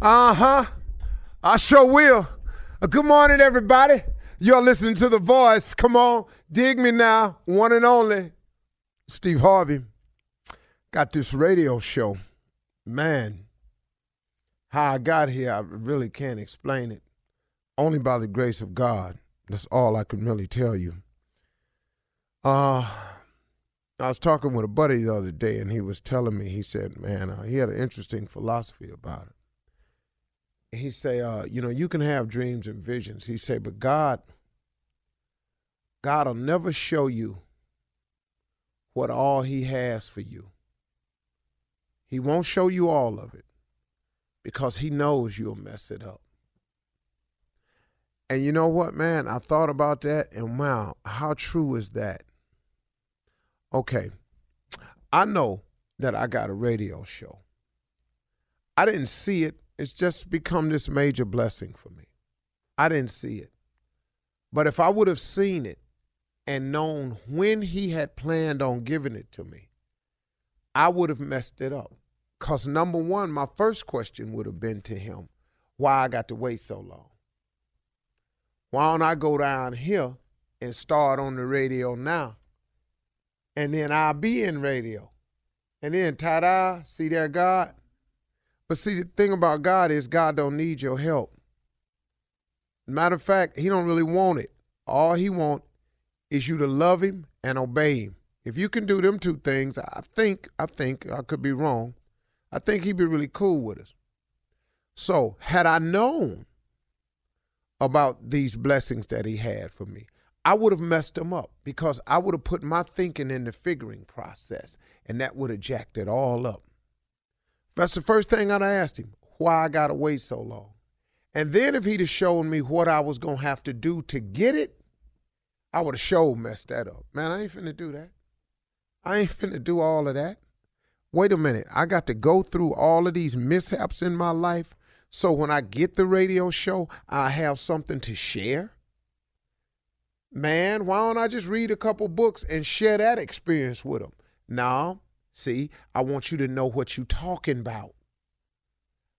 Uh huh. I sure will. Uh, good morning, everybody. You're listening to The Voice. Come on, dig me now. One and only Steve Harvey. Got this radio show. Man, how I got here, I really can't explain it. Only by the grace of God. That's all I can really tell you. Uh, I was talking with a buddy the other day, and he was telling me, he said, man, uh, he had an interesting philosophy about it. He say, uh, you know, you can have dreams and visions. He say, but God, God will never show you what all He has for you. He won't show you all of it because He knows you'll mess it up. And you know what, man? I thought about that, and wow, how true is that? Okay, I know that I got a radio show. I didn't see it. It's just become this major blessing for me. I didn't see it. But if I would have seen it and known when he had planned on giving it to me, I would have messed it up. Because number one, my first question would have been to him why I got to wait so long. Why don't I go down here and start on the radio now? And then I'll be in radio. And then ta da, see there, God. But see, the thing about God is God don't need your help. Matter of fact, he don't really want it. All he want is you to love him and obey him. If you can do them two things, I think, I think, I could be wrong. I think he'd be really cool with us. So, had I known about these blessings that he had for me, I would have messed them up because I would have put my thinking in the figuring process and that would have jacked it all up. That's the first thing I'd asked him, why I gotta wait so long. And then if he'd have shown me what I was gonna have to do to get it, I would have sure messed that up. Man, I ain't finna do that. I ain't finna do all of that. Wait a minute. I got to go through all of these mishaps in my life so when I get the radio show, I have something to share. Man, why don't I just read a couple books and share that experience with them? No, see, I want you to know what you're talking about.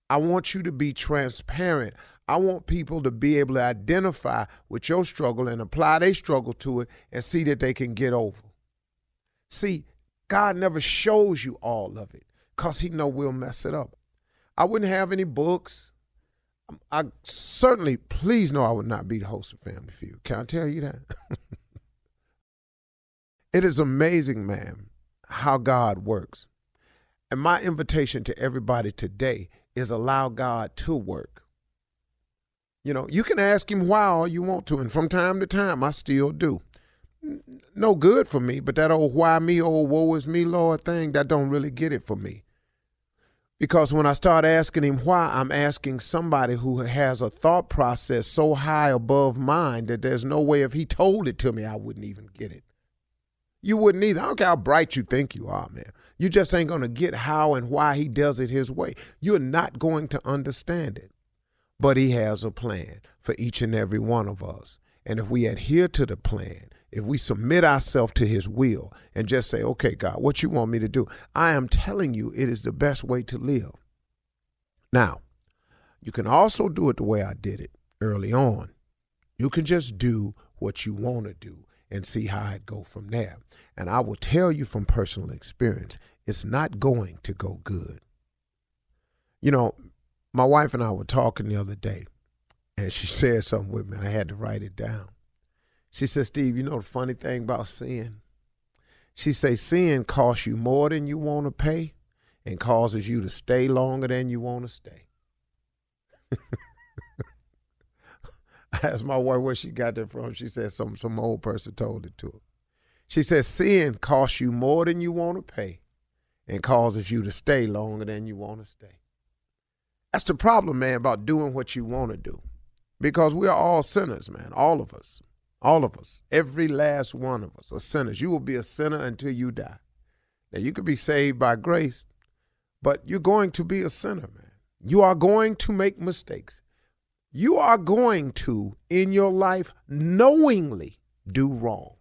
I want you to be transparent. I want people to be able to identify with your struggle and apply their struggle to it and see that they can get over. See, God never shows you all of it because he know we'll mess it up. I wouldn't have any books. Um, I certainly, please know I would not be the host of Family Feud. Can I tell you that? it is amazing, man, how God works. And my invitation to everybody today is allow God to work. You know, you can ask him why all you want to, and from time to time I still do. No good for me, but that old why me, old woe is me, Lord thing, that don't really get it for me. Because when I start asking him why, I'm asking somebody who has a thought process so high above mine that there's no way if he told it to me, I wouldn't even get it. You wouldn't either. I don't care how bright you think you are, man. You just ain't going to get how and why he does it his way. You're not going to understand it. But he has a plan for each and every one of us. And if we adhere to the plan, if we submit ourselves to his will and just say, okay, God, what you want me to do? I am telling you it is the best way to live. Now, you can also do it the way I did it early on. You can just do what you want to do and see how it go from there. And I will tell you from personal experience, it's not going to go good. You know, my wife and I were talking the other day, and she said something with me, and I had to write it down. She said, Steve, you know the funny thing about sin? She say sin costs you more than you want to pay and causes you to stay longer than you want to stay. I asked my wife where she got that from. She said some some old person told it to her. She said sin costs you more than you want to pay and causes you to stay longer than you want to stay. That's the problem, man, about doing what you want to do. Because we are all sinners, man, all of us. All of us, every last one of us are sinners. You will be a sinner until you die. Now, you could be saved by grace, but you're going to be a sinner, man. You are going to make mistakes. You are going to, in your life, knowingly do wrong.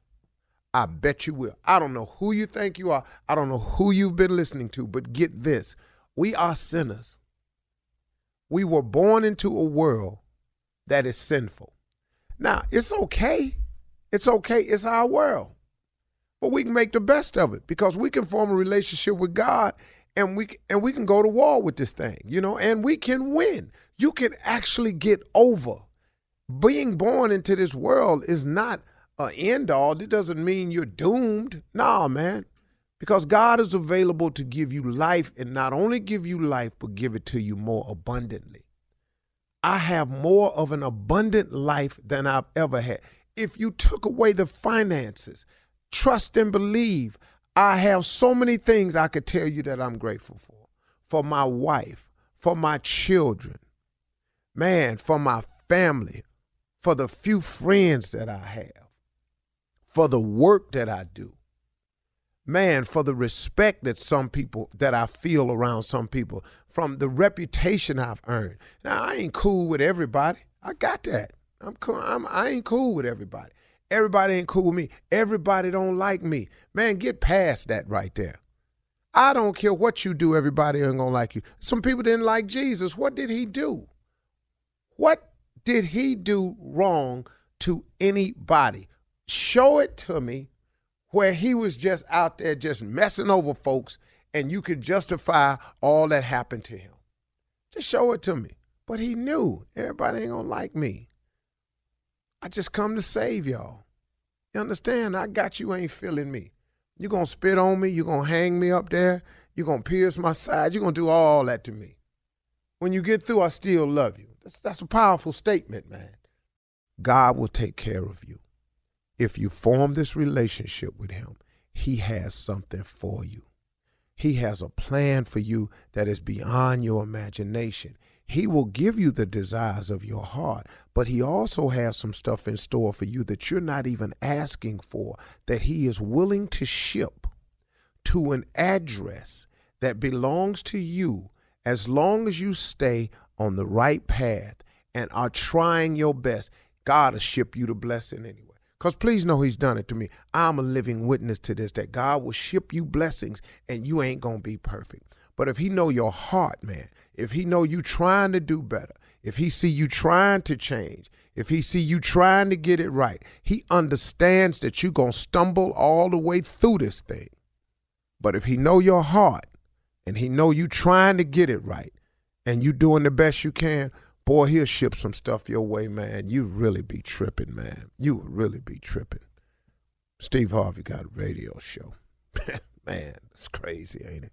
I bet you will. I don't know who you think you are. I don't know who you've been listening to, but get this we are sinners. We were born into a world that is sinful. Now, it's okay. It's okay. It's our world. But we can make the best of it because we can form a relationship with God and we and we can go to war with this thing, you know, and we can win. You can actually get over. Being born into this world is not an end all. It doesn't mean you're doomed. Nah, man. Because God is available to give you life and not only give you life, but give it to you more abundantly. I have more of an abundant life than I've ever had. If you took away the finances, trust and believe, I have so many things I could tell you that I'm grateful for. For my wife, for my children, man, for my family, for the few friends that I have, for the work that I do man, for the respect that some people that I feel around some people, from the reputation I've earned. Now I ain't cool with everybody. I got that. I'm cool. I'm, I ain't cool with everybody. Everybody ain't cool with me. Everybody don't like me. Man, get past that right there. I don't care what you do, everybody ain't gonna like you. Some people didn't like Jesus. What did he do? What did he do wrong to anybody? Show it to me where he was just out there just messing over folks and you could justify all that happened to him. Just show it to me. But he knew everybody ain't gonna like me. I just come to save y'all. You understand? I got you ain't feeling me. you gonna spit on me, you gonna hang me up there, you gonna pierce my side, you gonna do all that to me. When you get through, I still love you. That's, that's a powerful statement, man. God will take care of you if you form this relationship with him, he has something for you. He has a plan for you that is beyond your imagination. He will give you the desires of your heart, but he also has some stuff in store for you that you're not even asking for, that he is willing to ship to an address that belongs to you as long as you stay on the right path and are trying your best. God will ship you the blessing anyway. Because please know he's done it to me. I'm a living witness to this that God will ship you blessings and you ain't going to be perfect. But if he know your heart, man, if he know you trying to do better, if he see you trying to change, if he see you trying to get it right, he understands that you going to stumble all the way through this thing. But if he know your heart and he know you trying to get it right and you doing the best you can, boy, he'll ship some stuff your way, man. You really be tripping, man. You would really be tripping. Steve Harvey got a radio show. man, it's crazy, ain't it?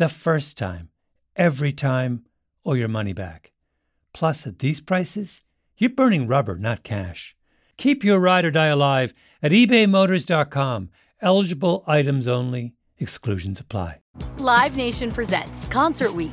the first time, every time, or your money back. Plus, at these prices, you're burning rubber, not cash. Keep your ride or die alive at ebaymotors.com. Eligible items only, exclusions apply. Live Nation presents Concert Week.